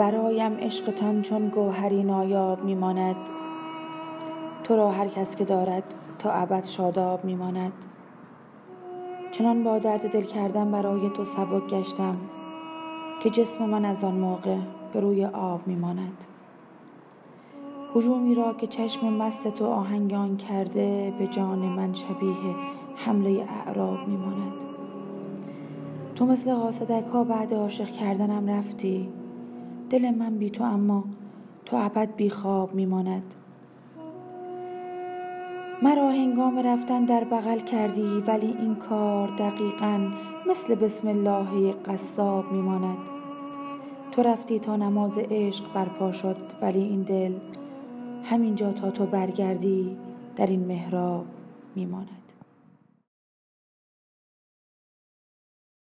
برایم عشقتان چون گوهری نایاب میماند. تو را هر کس که دارد تا ابد شاداب میماند. چنان با درد دل کردن برای تو سبک گشتم که جسم من از آن موقع به روی آب میماند. هجومی را که چشم مست تو آهنگان کرده به جان من شبیه حمله اعراب میماند. تو مثل قاصدک ها بعد عاشق کردنم رفتی. دل من بی تو اما تو ابد بی خواب میماند مرا هنگام رفتن در بغل کردی ولی این کار دقیقا مثل بسم الله قصاب میماند تو رفتی تا نماز عشق برپا شد ولی این دل همینجا تا تو برگردی در این محراب میماند